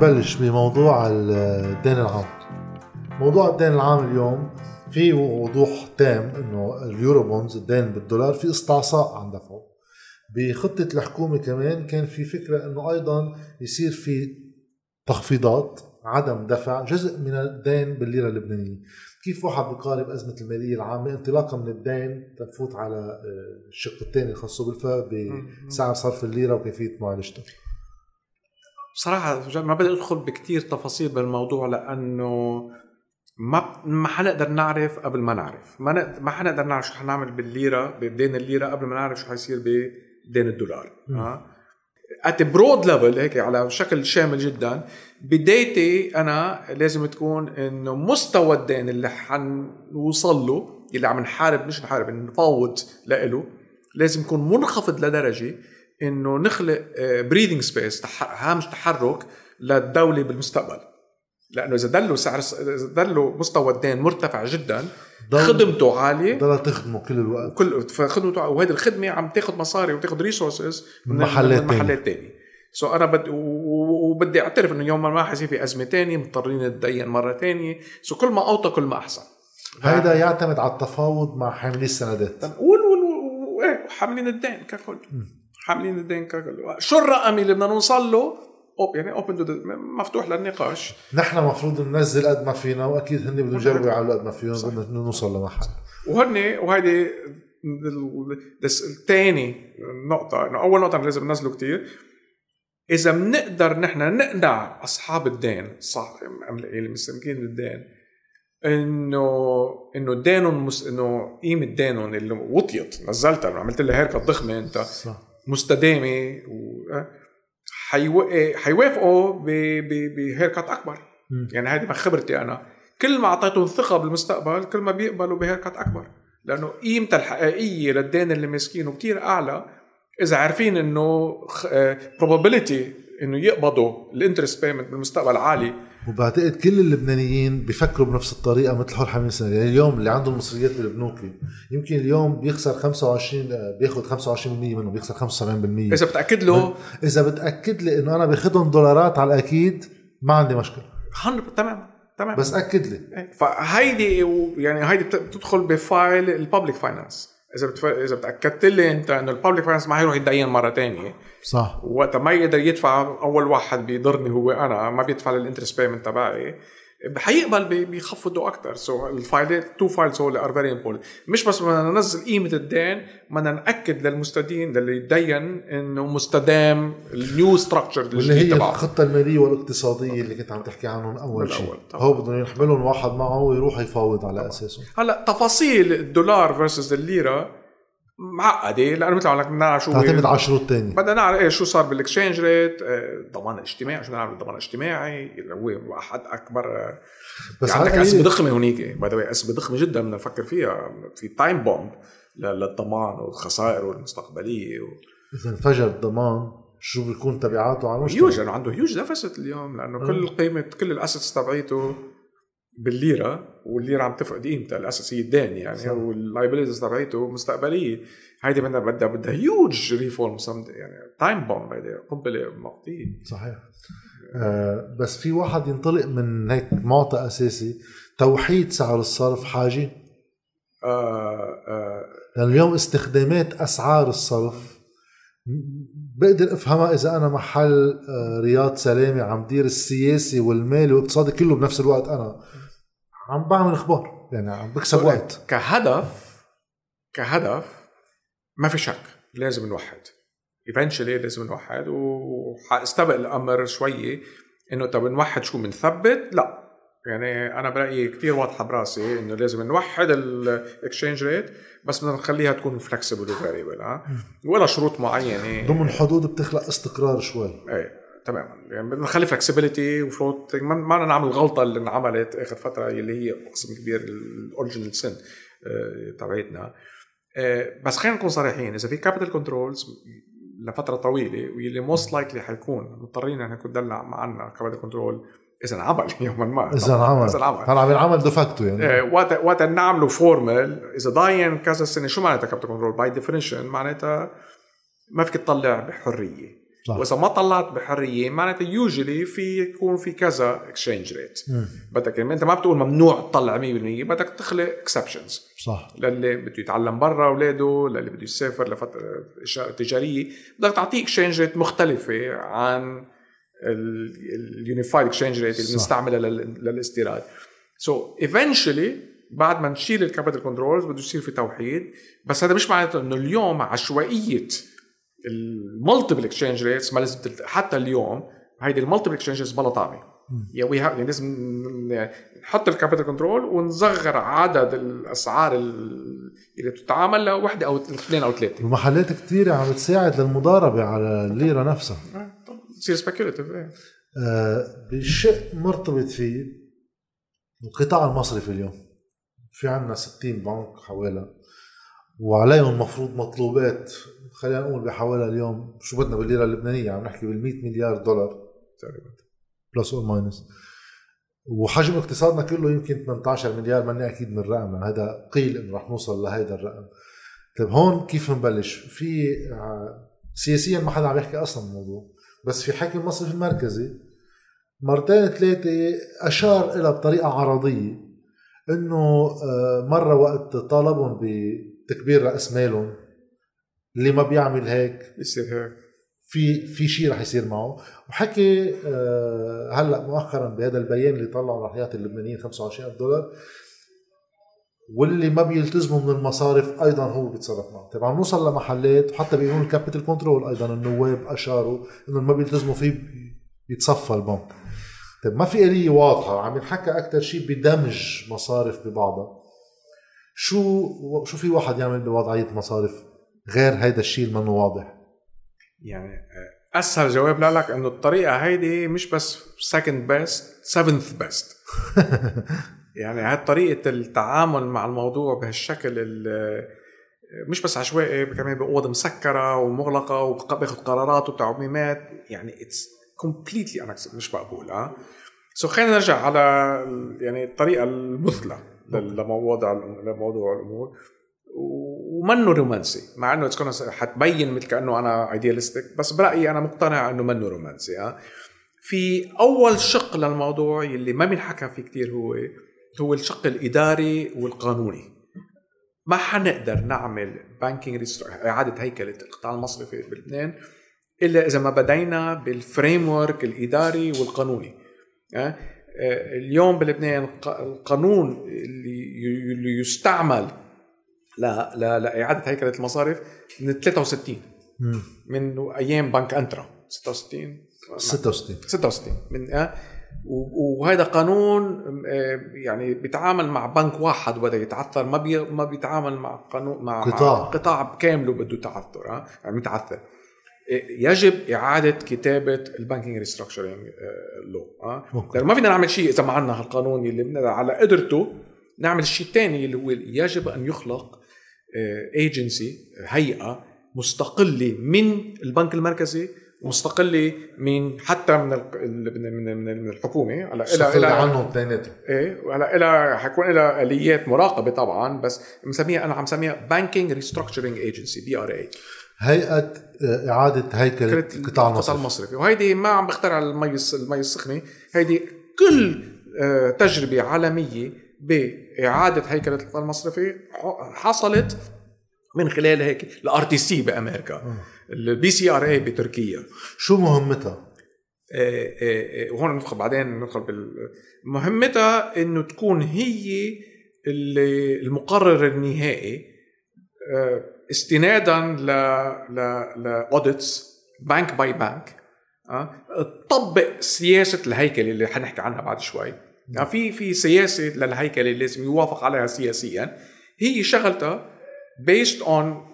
نبلش بموضوع الدين العام. موضوع الدين العام اليوم في وضوح تام إنه ال Eurobonds الدين بالدولار في استعصاء عن دفعه بخطة الحكومة كمان كان في فكرة إنه أيضا يصير في تخفيضات عدم دفع جزء من الدين بالليرة اللبنانية. كيف واحد بقارب أزمة المالية العامة؟ انطلاقا من الدين تفوت على آه، الشق الثاني الخاص بالفا بسعر صرف الليرة وكيفية معالجته. بصراحة ما بدي أدخل بكتير تفاصيل بالموضوع لأنه ما ما حنقدر نعرف قبل ما نعرف. ما ما حنقدر نعرف شو حنعمل بالليرة بدين الليرة قبل ما نعرف شو حيصير بدين الدولار. ها at broad level هيك على شكل شامل جدا برأيي أنا لازم تكون إنه مستوى الدين اللي حنوصل له اللي عم نحارب مش نحارب نفاوض له لازم يكون منخفض لدرجة إنه نخلق breathing آه، space هامش تحرك للدولة بالمستقبل. لأنه إذا ضلوا سعر إذا ضلوا مستوى الدين مرتفع جدا خدمته عالية. ضل تخدمه كل الوقت. كل فخدمته وهذه الخدمة عم تاخذ مصاري وتاخذ resources من محلات محلات ثانية so أنا بدي وبدي أعترف إنه يوم ما حيصير في أزمة ثانية مضطرين نتدين مرة ثانية so كل ما أوطى كل ما أحسن. هيدا يعتمد على التفاوض مع حاملي السندات. قول قول إيه حاملين الدين ككل. حاملين الدين ككل شو الرقم اللي بدنا نوصل له أوب يعني اوبن مفتوح للنقاش. نحن المفروض ننزل قد ما فينا وأكيد هن بدهم يجربوا على قد ما فيهم بدنا نوصل لمحل. وهن وهيدي الثاني نقطة إنه أول نقطة لازم ننزله كتير. إذا بنقدر نحن نقنع أصحاب الدين صح اللي مستمكين بالدين انه إنه دينهم مس... إنه قيمة دينهم اللي وطيت. نزلتها عملت لها هيركت ضخمة أنت. صح. مستدامة و... حيوافقوا بهيركت أكبر. م. يعني هذه من خبرتي أنا. كل ما أعطيتهم ثقة بالمستقبل كل ما بيقبلوا بهيركت أكبر. لأنه قيمتها الحقيقية للدين اللي ماسكينه كتير أعلى. إذا عارفين إنه probability إنه يقبضوا ال interest payment بالمستقبل عالي وبعتقد كل اللبنانيين بيفكروا بنفس الطريقة مثل حر حميد سنه يعني اليوم اللي عنده المصاري بالبنوك يمكن اليوم بيخسر 25 بياخذ 25% منه بيخسر 75% إذا بتأكد له. إذا بتأكد لي إنه أنا باخذهم دولارات على الأكيد ما عندي مشكلة. تمام تمام. بس أكد لي. إيه، فهيدي يعني هيدي بتدخل ب file ال public finance إذا بتف... إذا بتأكدت لي أنت إنه ال public finance ما حيروح يتدين مرة ثانية صح. وقت ما يقدر يدفع أول واحد بيضرني هو أنا ما بيدفع ال interest payment تبعي. حيقبل بيخفضوا أكثر so الفايلات two files هول are very important مش بس بدنا ننزل قيمة الدين بدنا نأكد للمستدين للي يتدين إنه مستدام ال new structure اللي هي تبعه. الخطة المالية والاقتصادية اللي كنت عم تحكي عنهم أول شيء. هو بدهم يحملهم واحد معه ويروح يفاوض على أساسه. هلأ تفاصيل الدولار versus الليرة معقدة؟ لأنه مثل ما نعرف شو تعتمد على شروط ثانية بدنا نعرف إيه شو صار بال exchange rate. الضمان الاجتماعي شو نعرف الضمان الاجتماعي اللي هو واحد أكبر. آه، بس عندك قصة ضخمة هونيك. باي ذا أسبة ضخمة جدا بدنا نفكر فيها. في time bomb للضمان والخسائر المستقبليه و... إذا انفجر الضمان شو بيكون تبعاته على المجتمع؟ هيوج لأنه عنده huge deficit اليوم لأنه. كل قيمة كل ال assets تبعيته بالليرة والليرة عم تفقد قيمتها الاساسيه الدين يعني وال liabilities تبعيته مستقبلية. هيدي بدها بدها بدها huge reform يعني time bomb هيدي قنبلة موقوتة صحيح. آه بس في واحد ينطلق من هيك معطى أساسي توحيد سعر الصرف حاجة؟ آه آه. لأن اليوم استخدامات أسعار الصرف بقدر أفهمها إذا أنا محل آه، رياض سلامة عم دير السياسي والمالي والاقتصادي كله بنفس الوقت أنا. عم بعمل أخبار. يعني عم بكسب وقت. كهدف كهدف ما في شك لازم نوحد. eventually لازم نوحد وحأستبق الأمر شوية إنه طب نوحد شو بنثبت لا. يعني أنا برأيي كثير واضحة براسي إنه لازم نوحد ال exchange rate بس بدنا نخليها تكون flexible و variable ها ولا شروط معينة. ضمن حدود بتخلق استقرار شوي. إيه. تمام يعني بدنا نخلي flexibility و float ما بدنا نعمل الغلطة اللي انعملت آخر فترة اللي هي قسم كبير ال original sin تبعتنا بس خلينا نكون صريحين. إذا في capital controls لفترة طويلة واللي most likely حيكون مضطرين إحنا نكون ندلع معنا capital control إذا انعمل يوما ما. إذا انعمل. إذا انعمل. هلا عم ينعمل de facto يعني. آه، وقت وقت نعمله formal إذا ضاين كذا سنة شو معناتها capital control by definition معناتها ما فيك تطلع بحرية. صح. وإذا ما طلعت بحرية معناتها usually في يكون في كذا exchange rate بدك يعني أنت ما بتقول ممنوع تطلع 100% بدك تخلق exceptions صح. للي بده يتعلم برا أولاده للي بده يسافر لفترة تجارية. بدك تعطيه exchange rate مختلفة عن ال unified exchange rate اللي. بنستعملها لل- للاستيراد. so so eventually بعد ما نشيل ال capital controls بده يصير في توحيد بس هذا مش معناته إنه اليوم عشوائية ال multiple exchange rates ما لازم. حتى اليوم هيدي ال multiple exchanges بلا طعمه يعني have- يعني لازم نحط ال capital control ونصغر عدد الأسعار ال- اللي بتتعامل لوحده أو اثنين أو ثلاثة. ومحلات كثيرة عم بتساعد للمضاربة على الليرة نفسها. تصير speculative آه، بشيء مرتبط فيه القطاع المصرفي اليوم. في عندنا 60 بنك حوالي وعليهم مفروض مطلوبات خلينا نقول بحوالي اليوم شو بدنا بالليرة اللبنانية عم نحكي بال 100 مليار دولار تقريبا plus or minus وحجم اقتصادنا كله يمكن 18 مليار ماني أكيد من الرقم هذا قيل إنه رح نوصل لهيدا الرقم. طيب هون كيف نبلش؟ في آه، سياسيا ما حدا عم يحكي أصلا الموضوع بس في حكي المصرف المركزي مرتين ثلاثة أشار إلى بطريقة عرضية إنه آه، مرة وقت طالبهم بتكبير رأس مالهم. اللي ما بيعمل هيك؟ بيصير هيك. في في شيء رح يصير معه. وحكي آه، هلأ مؤخرا بهذا البيان اللي طلعه رح يعطي اللبنانيين 25000 دولار واللي ما بيلتزموا من المصارف أيضا هو بيتصرف معه. طبعا نوصل لمحلات وحتى بقانون ال capital control أيضا النواب اشاروا إنه ما بيلتزموا فيه بيتصفى البنك. طيب ما في آلية واضحة عم ينحكى أكثر شيء بدمج مصارف ببعضها. شو شو في واحد يعمل بوضعية مصارف غير هيدا الشيء اللي منه واضح. يعني آه، أسهل جواب لك إنه الطريقة هيدي مش بس second best seventh best يعني هاي طريقة التعامل مع الموضوع بهالشكل ال- مش بس عشوائي كمان بأوض مسكرة ومغلقة وباخذ قرارات وتعميمات. يعني it's completely مش مقبول آه. so خلينا نرجع على يعني الطريقة المثلى لموضوع لموضوع الأمور. ومنه رومانسي مع إنه تكون حتبين مثل كأنه أنا idealistic بس برأيي أنا مقتنع إنه منه رومانسي آه. في أول شق للموضوع اللي ما بنحكى فيه كتير هو هو الشق الإداري والقانوني. ما حنقدر نعمل banking إعادة هيكله القطاع المصرفي بلبنان إلا إذا ما بدينا بال frame الإداري والقانوني آه، آه، اليوم بلبنان الق- القانون اللي يستعمل لا لا لاعاده هيكلة المصارف من 63 مم. من أيام بنك أنترا. 66 66 66 من آه وهذا قانون آه، يعني بيتعامل مع بنك واحد بدا يتعثر. ما بي ما بيتعامل مع قانون مع قطاع. مع قطاع. بكامله بده تعثر ها يعني متعثر. آه، يجب إعادة كتابة ال banking restructuring لو ها ما فينا نعمل شيء إذا ما عندنا هالقانون اللي على قدرته نعمل الشيء الثاني اللي هو يجب أن يخلق ايجنسي هيئة مستقلة من البنك المركزي مستقلة من حتى من من من- الحكومة. هلا استقل إلى عنهم اثنيناتهم إيه وهلا إلى حيكون لها آليات مراقبة طبعا بس مسميها أنا عم سميها banking restructuring agency BRA هيئة آه، إعادة هيكلة فكره القطاع المصرفي المصرفي وهيدي ما عم بخترع المي المي السخنة. هيدي كل آه، تجربة عالمية بإعادة هيكلة القطاع المصرفي حصلت من خلال هيك ال RTC بأمريكا ال BCRA بتركيا. شو مهمتها؟ آه، آه، آه، وهون ندخل بعدين ندخل بال مهمتها إنه تكون هي اللي المقرر النهائي استنادا ل ل ل audits bank by bank تطبق سياسة الهيكلة اللي حنحكي عنها بعد شوي. يعني في في سياسة للهيكلة اللي لازم يوافق عليها سياسيا. هي شغلتها based on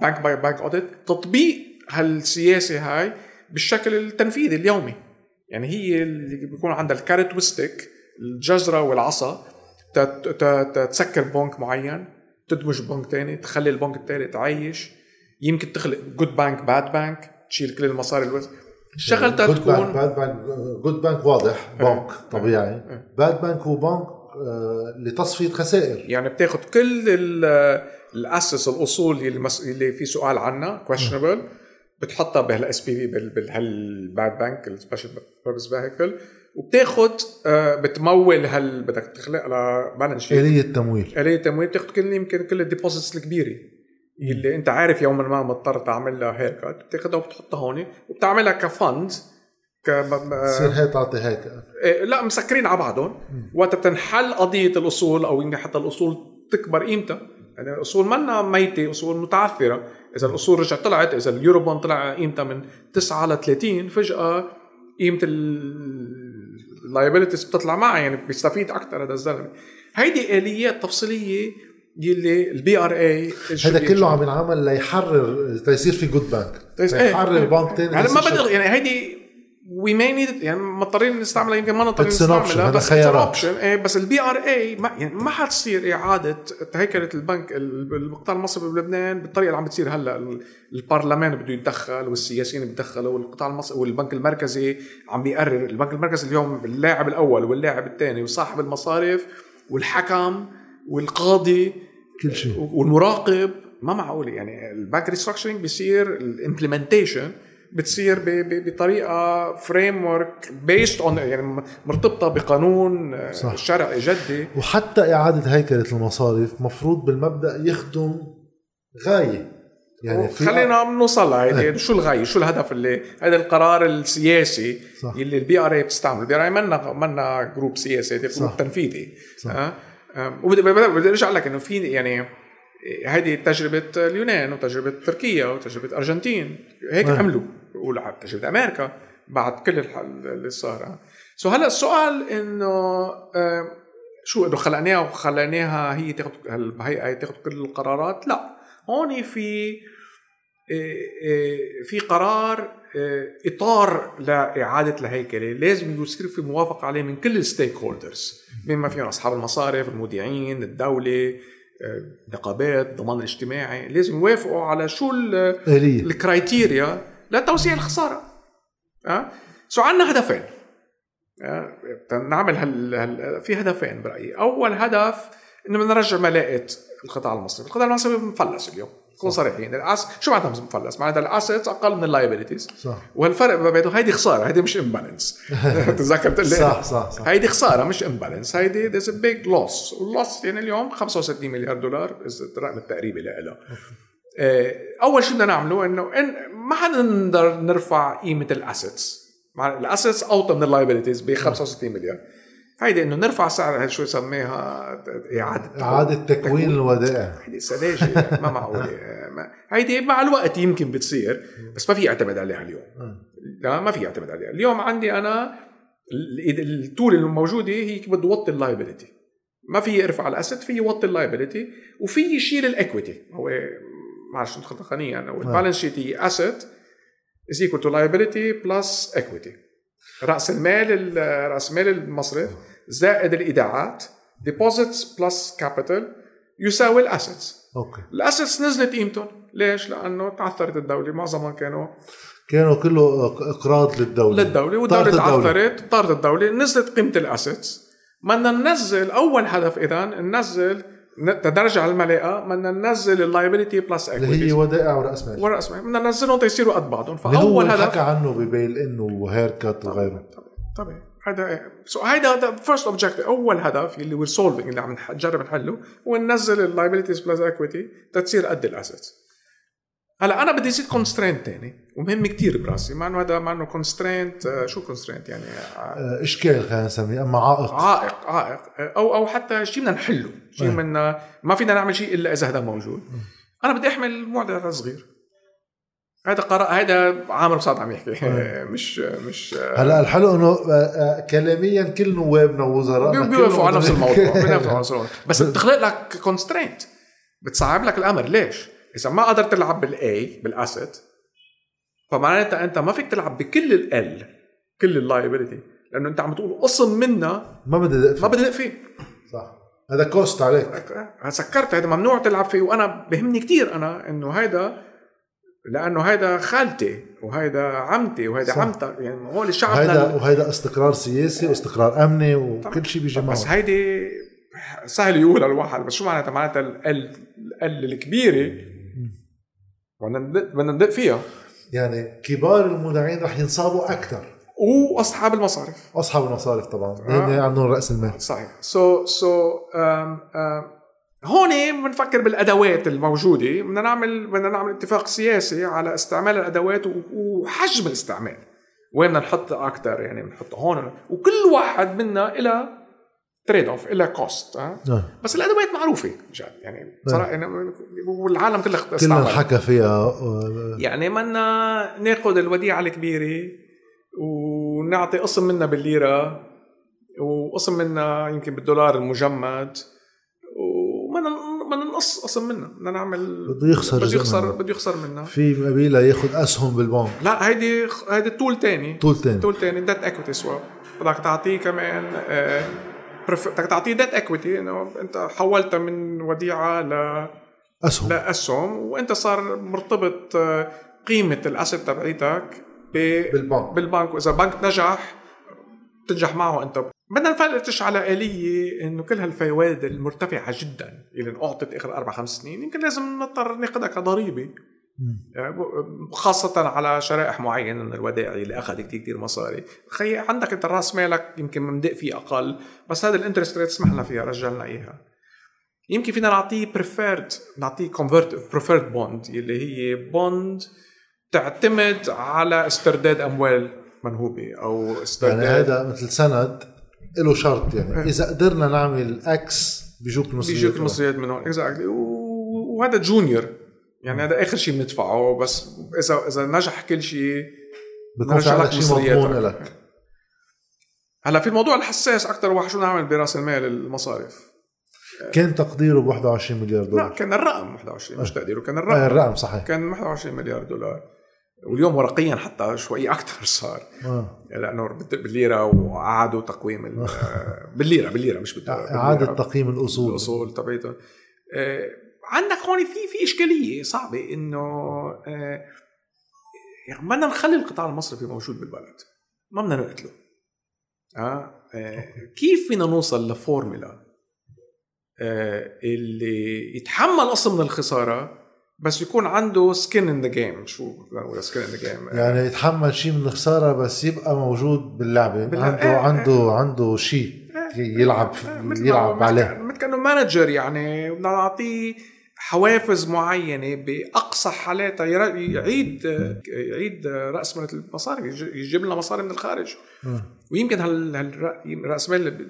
bank by bank audit تطبيق هالسياسة هاي بالشكل التنفيذي اليومي. يعني هي اللي بيكون عندها ال carrot وال stick الجزره والعصا تسكر بنك معين تدمج بنك تاني تخلي البنك التاني تعيش يمكن تخلق good bank bad bank تشيل كل المصاري الوز. شغلتها بانك تكون bad bank good bank واضح بنك طبيعي. إيه. bad bank هو بنك آه، لتصفية خسائر. يعني بتاخد كل ال- الأسس الأصول اللي, مس... اللي في سؤال عنها questionable بتحطها بهال SPV بهال bad bank ال special purpose vehicle وبتاخد آه، بتمول هال بدك تخلق لها balance sheet آلية تمويل. آلية تمويل بتاخد كل يمكن كل ال deposits الكبيرة. اللي انت عارف يوما ما مضطر تعمل لها haircut بتاخدها وبتحطها هون وبتعملها ك fund ك تصير هي تعطي هيك. إيه، لا مسكرين على بعضهم. وقت بتنحل قضية الأصول أو يمكن حتى الأصول تكبر قيمتها. يعني الأصول منا ميتة أصول متعثرة. إذا الأصول رجعت طلعت إذا ال Eurobond طلع قيمتها من 9 ل 30 فجأة قيمة ال liabilities بتطلع معها يعني بيستفيد أكثر هذا الزلمة. هيدي آليات تفصيلية يلي ال BRA هذا كله عم ينعمل ليحرر تيصير في good bank ليحرر إيه. بنك ثاني يعني ما بدي يعني هيدي we may need يعني مضطرين نستعملها يمكن ما نضطرين نستعملها بس خيارات. إيه بس ال BRA ما يعني ما حتصير إعادة هيكله البنك القطاع المصرفي بلبنان بالطريقة اللي عم بتصير هلأ. البرلمان بده يتدخل والسياسيين بيتدخلوا والقطاع المصرفي والبنك المركزي عم بيقرر البنك المركزي اليوم اللاعب الأول واللاعب الثاني وصاحب المصارف والحكم والقاضي كل شيء والمراقب ما معقول يعني البنك restructuring بيصير ال implementation بتصير بطريقة framework based on يعني مرتبطة بقانون آه، صح. شرعي جدي وحتى إعادة هيكلة المصارف مفروض بالمبدأ يخدم غاية يعني في خلينا نوصل لهيدي إيه. شو الغاية شو الهدف اللي هذا القرار السياسي صح. اللي ال BRA بتستعمله ال BRA منا منا group سياسي هذا group تنفيذي صح. أه؟ وبدي أرجع لك إنه في يعني هذه تجربة اليونان وتجربة تركيا وتجربة أرجنتين هيك نعم. عملوا بقول تجربة أمريكا بعد كل اللي صار. so هلا السؤال إنه شو إنه خلقناها وخليناها هي تاخذ هي تاخذ كل القرارات؟ لا. هون في في قرار إطار لإعادة الهيكله لازم يصير في موافقة عليه من كل ال stakeholders بما فيهم أصحاب المصارف المودعين الدولة نقابات ضمان الاجتماعي. لازم يوافقوا على شو ال criteria لتوزيع الخسارة. ها So عندنا هدفين. نعمل هال... هال... في هدفين برأيي. أول هدف إنه بدنا نرجع ملاءة القطاع المصرفي. القطاع المصرفي مفلس اليوم. نكون صريحين. الأس... شو معناتها مفلس؟ معناتها ال assets أقل من ال liabilities صح. والفرق ما بينهم هيدي خسارة هيدي مش imbalance تذكرت صح صح صح. هيدي خسارة مش imbalance هيدي this a big loss وال loss يعني اليوم 65 مليار دولار الرقم التقريبي لها آه، أول شيء بدنا نعمله إنه إن ما حنقدر نرفع قيمة ال assets. الأسيتس أوطى من ال liabilities ب 65 مليار. هيدي إنه نرفع سعر شو يسميها إعادة إعادة تكوين الودائع. هيدي سذاجه ما معقولة. هيدي مع الوقت يمكن بتصير بس ما في اعتمد عليها اليوم. لا ما في اعتمد عليها. اليوم عندي أنا ال tool الموجودة هي بده يوطي ال liability ما في يرفع ال asset في يوطي ال liability وفي يشيل ال equity هو معلش ندخل تقنيا. يعني ال balance sheet هي asset is equal to liability plus equity رأس المال رأس مال المصرف. زائد الإيداعات deposits plus capital يساوي ال assets. Okay. ال assets نزلت قيمتهم ليش؟ لأنه تعثرت الدولة. معظمها كانوا كانوا كله إقراض للدولة. للدولة والدولة تعثرت طارت الدولة. نزلت قيمة ال assets. بدنا ننزل أول هدف اذا ننزل تنرجع الملاءه بدنا ننزل ال liability plus equity اللي هي ودائع ورأس مال. ورأس مال. بدنا ننزلهم تيصيروا قد بعضهم. فأول هدف حكى عنه نبيل إنه و haircut وغيره طبعا هذا so هيدا first objective أول هدف اللي we're solving اللي عم نجرب نحله هو ننزل ال liabilities plus equity تتصير قد ال assets هلا أنا بدي ازيد constraint ثاني ومهم كثير براسي مع إنه هذا مع إنه constraint آه، شو constraint يعني؟ آه، إشكال خلينا نسميه أما عائق. عائق عائق. أو أو حتى شيء بدنا نحله شيء. من ما فينا نعمل شيء إلا إذا هذا موجود. أنا بدي أحمل معدل صغير هذا قرار هذا عامر بساط عم يحكي. إيه. مش مش هلا الحلو إنه آه، كلاميا كل نوابنا ووزراء بيوقفوا على نفس الموضوع بيوقفوا على نفس الموضوع. بس بتخلق لك constraint بتصعب لك الأمر. ليش؟ إذا ما قدرت تلعب بالاي بال asset فمعناتها أنت ما فيك تلعب بكل ال كل ال liability لأنه أنت عم تقول قسم منها ما بدي أدق ما بدي أدق فيه. صح. هذا cost عليك. سكرت. هذا ممنوع تلعب فيه. وأنا بهمني كثير أنا إنه هيدا لأنه هيدا خالتي وهيدا عمتي وهيدا عمتك يعني هو الشعب هيدا وهيدا استقرار سياسي واستقرار أمني وكل شيء بيجي معه بس هيدي سهل يقولها الواحد بس شو معناتها؟ معناتها ال ال الكبيرة بدنا ندق بدنا ندق فيها. يعني كبار المودعين رح ينصابوا أكثر وأصحاب المصارف. أصحاب المصارف طبعا آه. عندهم رأس المال. صحيح. so so هون بنفكر بالأدوات الموجودة بدنا نعمل بدنا نعمل اتفاق سياسي على استعمال الأدوات وحجم الاستعمال. وين بدنا نحط أكثر يعني بنحط هون. وكل واحد منا له trade off له cost آه. بس الأدوات معروفة مشان يعني بصراحة يعني والعالم كله كلنا حكى فيها آه، يعني بدنا ناخذ الوديعة الكبيرة ونعطي قسم منها بالليرة وقسم منها يمكن بالدولار المجمد. وبدنا بدنا نقص قسم منها بدنا نعمل بده يخسر بده يخسر. بده يخسر منها في قبيله ياخذ أسهم بالبنك. لا هيدي هيدي tool تاني. tool تاني. tool تاني. debt equity swap بدك تعطيه كمان آه، بدك تعطيه ديت اكويتي إنه أنت حولتها من وديعة ل أسهم. لأسهم وأنت صار مرتبط آه، قيمة الاسد تبعيتك بالبنك. بالبنك. وإذا البنك نجح تنجح معه أنت. بدنا نفتش على آلية إنه كل هالفوائد المرتفعة جدا اللي أعطت آخر أربع خمس سنين يمكن لازم نضطر ناخذها كضريبة. يعني خاصة على شرائح معينة من الودائع اللي اخذ كتير كتير مصاري، خي عندك أنت رأس مالك يمكن مندق فيه أقل، بس هذا ال interest rate سمحنا فيها رجع لنا إياها. يمكن فينا نعطيه preferred نعطيه convert preferred bond اللي هي bond تعتمد على استرداد أموال منهوبة أو يعني استرداد هذا مثل سند له شرط يعني. إذا قدرنا نعمل X بيجوك المصريات بيجيك المصريات من هون exactly وهذا junior يعني هذا آخر شيء بندفعه بس اذا إذا نجح كل شيء بكون في عندك لك شيء مصرياتك. مضمون لك هلا في الموضوع الحساس أكثر واحد شو نعمل برأس المال المصارف؟ كان تقديره ب 21 مليار لا دولار. كان الرقم 21 مش تقديره كان آه الرقم الرقم صحيح. كان 21 مليار دولار. واليوم ورقيا حتى شوي أكثر صار. آه. لأنه بالليرة وقعدوا تقويم ال- بالليرة بالليرة مش بالدولار اعاده بالليرة. تقييم الأصول. الأصول تبعيتهم. آه، عندك هون في في إشكالية صعبة إنه آه، يعني بدنا نخلي القطاع المصرفي موجود بالبلد. ما بدنا نقتله. آه آه، كيف فينا نوصل لفورمولا آه، اللي يتحمل قسم من الخسارة بس يكون عنده skin in the game شو بدنا skin in the game يعني يتحمل شيء من الخسارة بس يبقى موجود باللعبة. باللعبة. عنده إيه، عنده عنده شيء يلعب يلعب عليه. مثل كأنه manager يعني بدنا نعطيه حوافز معينة بأقصى حالاتها. يعيد يعيد رأس مال المصاري يج- يجيب لنا مصاري من الخارج. ويمكن هال هال- رأس مال اللي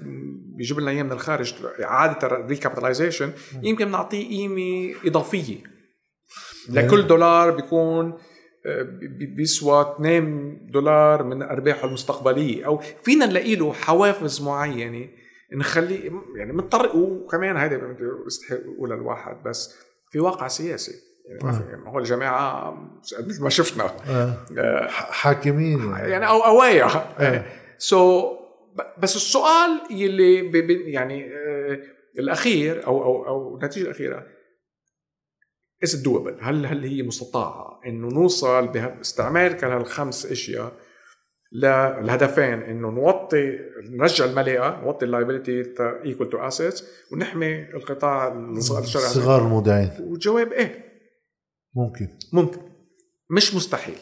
بيجيب لنا إياه من الخارج اعاده ال recapitalization يمكن نعطيه قيمة إضافية. لكل دولار بيكون آه، بي- بيسوى 2 دولار من أرباحه المستقبلية أو فينا نلاقي له حوافز معينة نخليه يعني مضطر وكمان هيدا بيستحق يقولها الواحد بس في واقع سياسي يعني ما في هو الجماعه مثل ما شفنا آه. آه، حاكمين يعني. يعني أو قوايا إيه. so بس السؤال يلي يعني آه، الأخير أو أو أو النتيجه الأخيرة is doable هل هل هي مستطاعة إنه نوصل باستعمال كل هالخمس أشياء؟ للهدفين إنه نوطي نرجع الملاءه نوطي ال liability equal to assets ونحمي القطاع الصغير الشرعي. صغار المودعين والجواب إيه؟ ممكن. ممكن. مش مستحيل.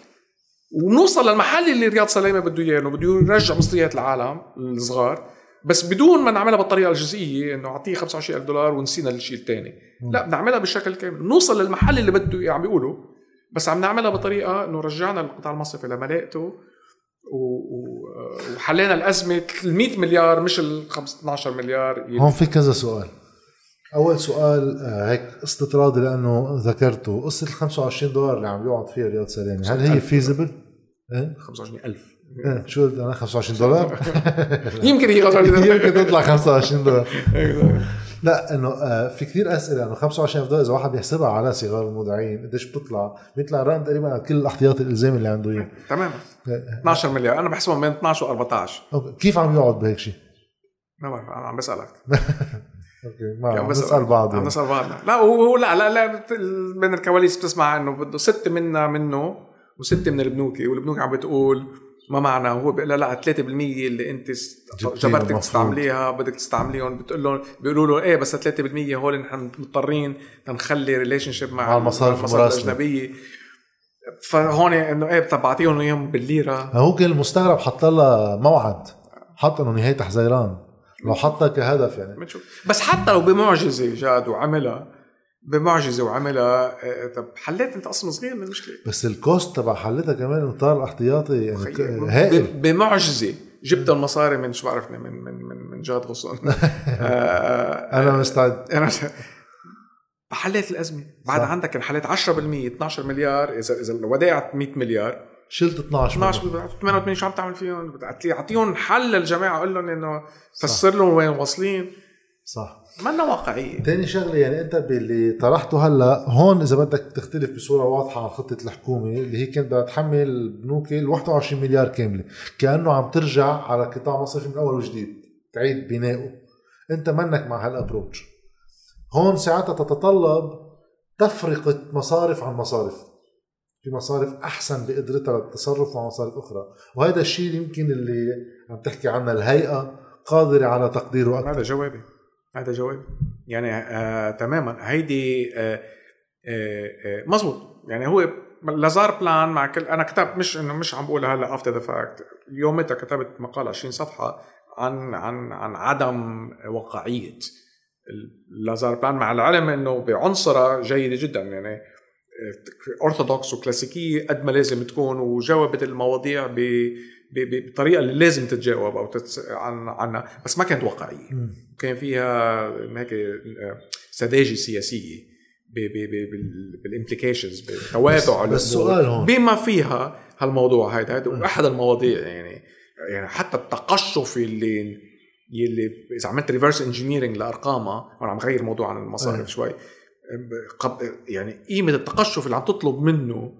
ونوصل للمحل اللي رياض سلامه بده إياه إنه بده يرجع مصريات العالم الصغار. بس بدون ما نعملها بالطريقة الجزئية إنه أعطيه 25000 دولار ونسينا الشيء الثاني. لا بنعملها بالشكل كامل. نوصل للمحل اللي بده إياه عم بيقولوا. بس عم نعملها بطريقة إنه رجعنا القطاع المصرفي و- وحلينا الأزمة. ال 100 مليار مش ال 12 مليار. يلي هون في كذا سؤال. أول سؤال آه، هيك استطرادي لأنه ذكرته. قصة ال 25 دولار اللي عم يقعد فيها رياض سلامة هل هي فيزبل؟ إيه؟ 25000 إيه، شو قلت أنا؟ 25 دولار؟ يمكن هي 25 يمكن تطلع 25 دولار. لا إنه آه، في كثير أسئلة إنه 25 دولار إذا واحد بيحسبها على صغار المودعين قديش بتطلع؟ بيطلع الرقم تقريبا على كل الاحتياطي الإلزامي اللي عنده إياه. تماما إيه، 12 مليار. أنا بحسبهم بين 12 و 14 okay. كيف عم يقعد بهيك شيء؟ ما بعرف أنا عم بسألك. okay ما عم نسال بعض عم يعني. نسال بعضنا لا هو لا لا لا بين الكواليس بتسمع إنه بده ستة منا منه وستة من البنوكي والبنوك عم بتقول ما معنا وهو بيقول لها لا 3% اللي انت جبرتك. تستعمليها بدك تستعمليهم بتقول لهم بيقولوا له إيه بس 3% هول نحن مضطرين نخلي relationship مع مع المصارف. الأجنبية. فهون إنه إيه طب بعطيهم إياهم بالليرة. هو كان المستغرب حط لها موعد. حط إنه نهاية حزيران. لو حطها كهدف يعني. بس حتى لو بمعجزة جاد وعملها بمعجزة وعملها إيه، طب حليت أنت أصلا صغير من المشكلة؟ بس الكوست تبع حلتها كمان طار احتياطي يعني هائل. بمعجزة. جبت المصاري من شو بعرفني من من من, من جاد غصون. آه، أنا مستعد. أنا حليت الأزمة. بعد صح. عندك انحليت 10% 12 مليار. إذا إذا الودائع 100 مليار. شلت 12 12 منهم. 88 شو عم تعمل فيهم؟ أعطيهم حل للجماعة. أقول لهم إنه فسر لهم وين واصلين. صح. منا واقعيه تاني شغلة يعني أنت باللي طرحته هلأ هون إذا بدك تختلف بصورة واضحة عن خطة الحكومة اللي هي كانت بدها تحمل البنوك ال 21 مليار كاملة. كأنه عم ترجع على قطاع مصرفي من أول وجديد. تعيد بنائه. أنت منك مع هال approach هون ساعتها تتطلب تفرقة مصارف عن مصارف. في مصارف أحسن بقدرتها للتصرف مع مصارف أخرى. وهذا الشيء اللي يمكن اللي عم تحكي عنه الهيئة قادرة على تقديره أكثر. هذا جوابي. هذا جوابي يعني آه تماما. هيدي آه آه آه مزبوط يعني هو لازار plan مع كل أنا كتبت مش إنه مش عم بقولها هلأ after the fact يومتها كتبت مقال 20 صفحة عن عن عن عدم واقعية. لازار plan مع العلم إنه بعنصرها جيدة جدا. يعني اورثودوكس وكلاسيكية قد ما لازم تكون وجاوبت المواضيع ب ب- ب- بالطريقة اللي لازم تتجاوب أو تتس... عن عنها بس ما كانت واقعية. كان فيها هيك سذاجة سياسية بال implications بالتوابع بس السؤال هون. بما فيها هالموضوع هيدا هيدا أحد المواضيع يعني يعني حتى التقشف اللي يلي إذا عملت reverse engineering لأرقامها وأنا عم غير موضوع عن. المصارف شوي يعني قيمة التقشف اللي عم تطلب منه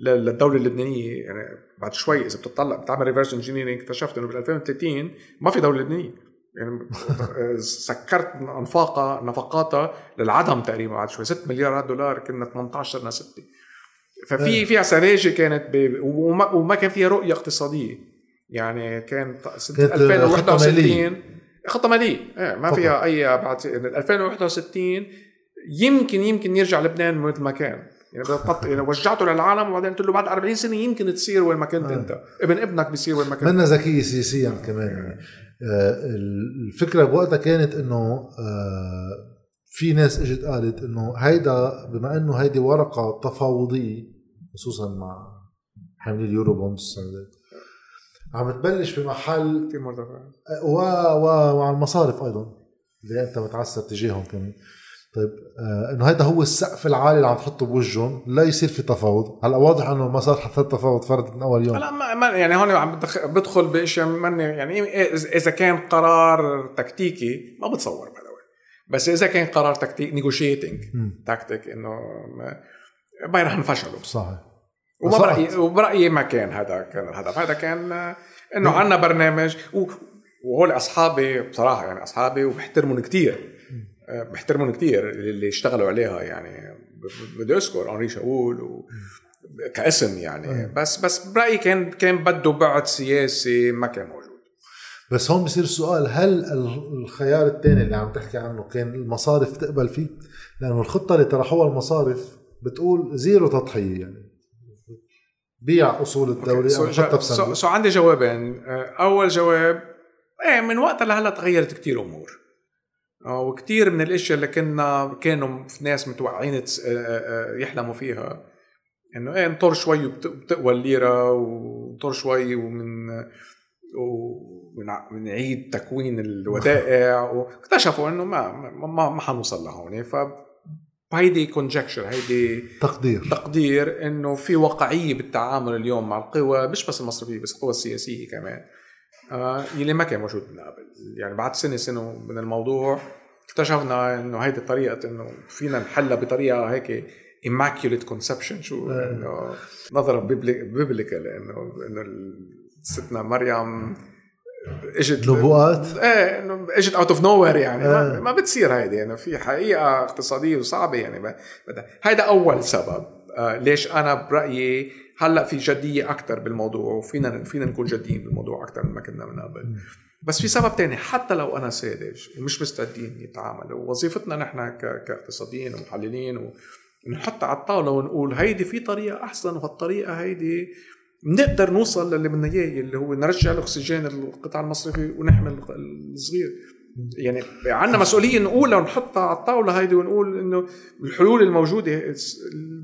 للدوله اللبنانيه يعني بعد شوي إذا بتطلع بتعمل reverse engineering اكتشفت إنه بال 2030 ما في دوله لبنانيه يعني سكرت انفاقها نفقاتها للعدم تقريبا بعد شوي 6 مليار دولار كنا 18 صرنا 6 ففي إيه. فيها سذاجه كانت ب... وما, وما كان فيها رؤية اقتصادية يعني كان سنة كانت خطة مالية. 2061 خطة مالية إيه ما. فيها أي بعد يعني 2061 يمكن يمكن يرجع لبنان مثل ما كان يعني بتحط يعني وجعته للعالم وبعدين قلت له بعد 40 سنة يمكن تصير وين ما كنت آه. أنت. ابن ابنك بيصير وين ما كنت. منا ذكية سياسيا كمان. يعني آه، الفكرة بوقتها كانت إنه آه، في ناس إجت قالت إنه هيدا بما إنه هيدي ورقة تفاوضية خصوصا مع حاملي اليورو دي، عم تبلش بمحل كثير مرتفع. و... و... وعلى المصارف أيضا اللي أنت متعسر تجاههم كمان. طيب آه إنه هذا هو السقف العالي اللي عم تحطه بوجههم لا يصير في تفاوض. هلا واضح إنه ما صار حتى التفاوض فرضت من أول يوم. لا ما ما يعني هون عم بدخ- بدخل بإشياء من يعني إيه- اذا كان قرار تكتيكي ما بتصور way. بس إذا كان قرار تكتيك negotiating. تكتيك إنه ما رح انفشلوا. صحيح. وما صح. برايي وبرأيي ما كان هذا كان الهدف هذا كان آه، إنه عندنا برنامج. وهول أصحابي بصراحة يعني أصحابي وبحترمهم كثير بحترمهم كثير اللي اشتغلوا عليها يعني. بدي أذكر انري شاول و كاسم يعني. بس بس برأيي كان كان بده بعد سياسي ما كان موجود. بس هون بصير السؤال هل ال- الخيار الثاني اللي عم تحكي عنه كان المصارف تقبل فيه؟ لأنه الخطة اللي طرحوها المصارف بتقول zero تضحية يعني. بيع أصول الدولة so, أو حتى so, so عندي جوابين. أول جواب إيه من وقتها لهلأ تغيرت كتير أمور. آه، وكتير من الأشياء اللي كنا كانوا في ناس متوقعين آه، آه، يحلموا فيها. إنه إيه نطر شوي وبت- وبتقوى الليرة ونطر شوي ومن ونعيد تكوين الودائع. واكتشفوا إنه ما ما ما, ما حنوصل لهون. ف هيدي conjecture هيدي تقدير. تقدير إنه في واقعية بالتعامل اليوم مع القوى مش بس المصرفية بس القوى السياسية كمان. آه يلي ما كان موجود من قبل. يعني بعد سنة سنة من الموضوع اكتشفنا إنه هيدي طريقة إنه فينا نحلها بطريقة هيك immaculate conception شو. إنه نظرة biblical انه إنه ستنا مريم اجت نبوءات. إيه إنه اجت out of nowhere يعني. ما, آه. ما بتصير هيدي إنه في حقيقة اقتصادية وصعبة يعني. هيدا أول سبب. آه ليش أنا برأيي هلأ في جدية أكثر بالموضوع وفينا فينا نكون جديين بالموضوع أكثر من ما كنا من قبل. بس في سبب تاني حتى لو أنا ساذج ومش مستعدين يتعاملوا وظيفتنا نحن كاقتصاديين ومحللين و نحطها على الطاولة ونقول هيدي في طريقة أحسن وهالطريقه هيدي بنقدر نوصل للي بدنا إياه اللي هو نرجع الأكسجين القطاع المصرفي ونحمل الصغير. يعني عندنا مسؤولية نقولها ونحطها على الطاولة هيدي ونقول إنه الحلول الموجودة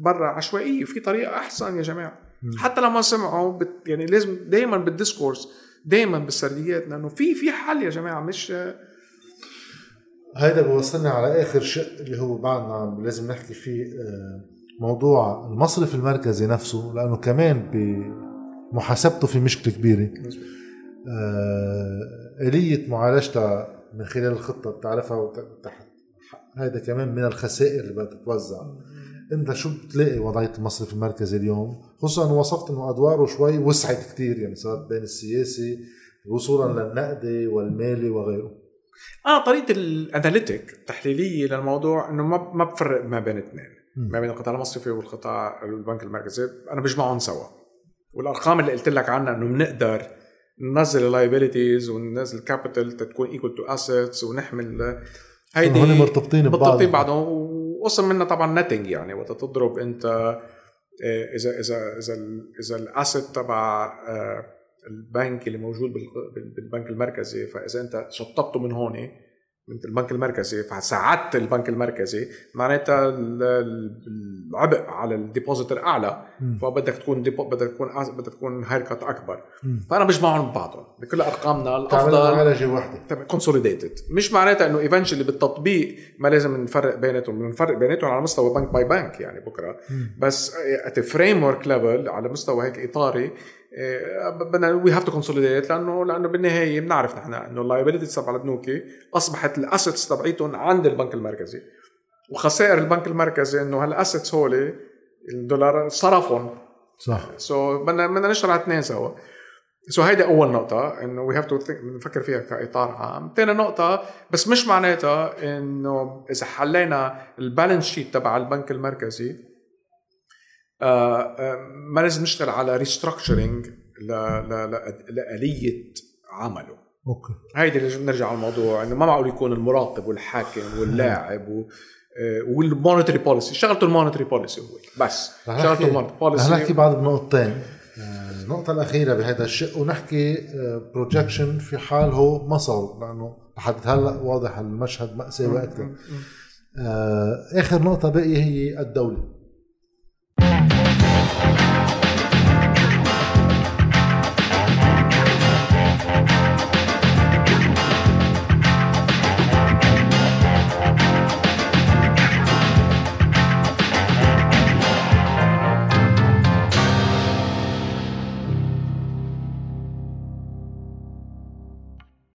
برا عشوائية في طريقة أحسن يا جماعة. حتى لما سمعوا بت يعني لازم دائما بالديسكورس دائما بالسرديات لأنه في في حل يا جماعة مش هيدا بوصلنا على آخر شق اللي هو بعدنا لازم نحكي فيه آه، موضوع المصرف المركزي نفسه لأنه كمان بمحاسبته في مشكلة كبيرة. آه، آلية معالجتها من خلال الخطة بتعرفها وتحت هذا كمان من الخسائر اللي بدها تتوزع. انت شو بتلاقي وضعية المصرف المركزي اليوم؟ خصوصا إنه وصفت إنه أدواره شوي وسعت كثير يعني صارت بين السياسي وصولا للنقدي والمالي وغيره. آه طريقة الاناليتيك التحليلية للموضوع إنه ما ما بفرق ما بين اثنين. ما بين القطاع المصرفي والقطاع البنك المركزي. أنا بجمعهم سوا. والأرقام اللي قلت لك عنها إنه بنقدر ننزل ال liabilities وننزل capital تكون equal to assets ونحمل هيدي هون مرتبطين ببعض. مرتبطين بعضهم. وقسم منها طبعا نتنج يعني. وقت تضرب أنت آه، إذا إذا إذا إذا ال asset تبع آه، البنك اللي موجود بالبنك المركزي فإذا أنت شطبته من هون من البنك المركزي فساعدت البنك المركزي. معناتها العبء على ال depositor أعلى فبدك تكون depo بدك تكون بدك تكون haircut أكبر. فأنا بجمعهم ببعضهم بكل أرقامنا الأفضل معالجه واحدة. consolidated مش معناتها إنه eventually بالتطبيق ما لازم نفرق بيناتهم بنفرق بيناتهم على مستوى bank by bank يعني بكرة. بس at framework level على مستوى هيك إطاري بدنا we have to consolidate لأنه لأنه بالنهاية بنعرف نحن إنه ال liabilities تبع البنوكي أصبحت ال assets تبعيتهم عند البنك المركزي. وخسائر البنك المركزي إنه هال assets هول الدولار صرفهم. صح. so بدنا بدنا نشتغل على اثنين سوا. so هيدي أول نقطة إنه we have to نفكر فيها كإطار عام، ثاني نقطة بس مش معناتها إنه إذا حلينا ال balance sheet تبع البنك المركزي ما لازم نشتغل على restructuring لآلية عمله. okay. هيدي اللي نرجع على الموضوع إنه ما معقول يكون المراقب والحاكم واللاعب و وال monetary policy شغلته ال monetary policy هو بس. شغلته ال monetary policy نحكي بعد بنقطتين. النقطة الأخيرة بهذا الشق ونحكي projection في حال هو ما صار لأنه لحد هلأ واضح المشهد مأساوي أكثر. آخر نقطة باقية هي الدولة.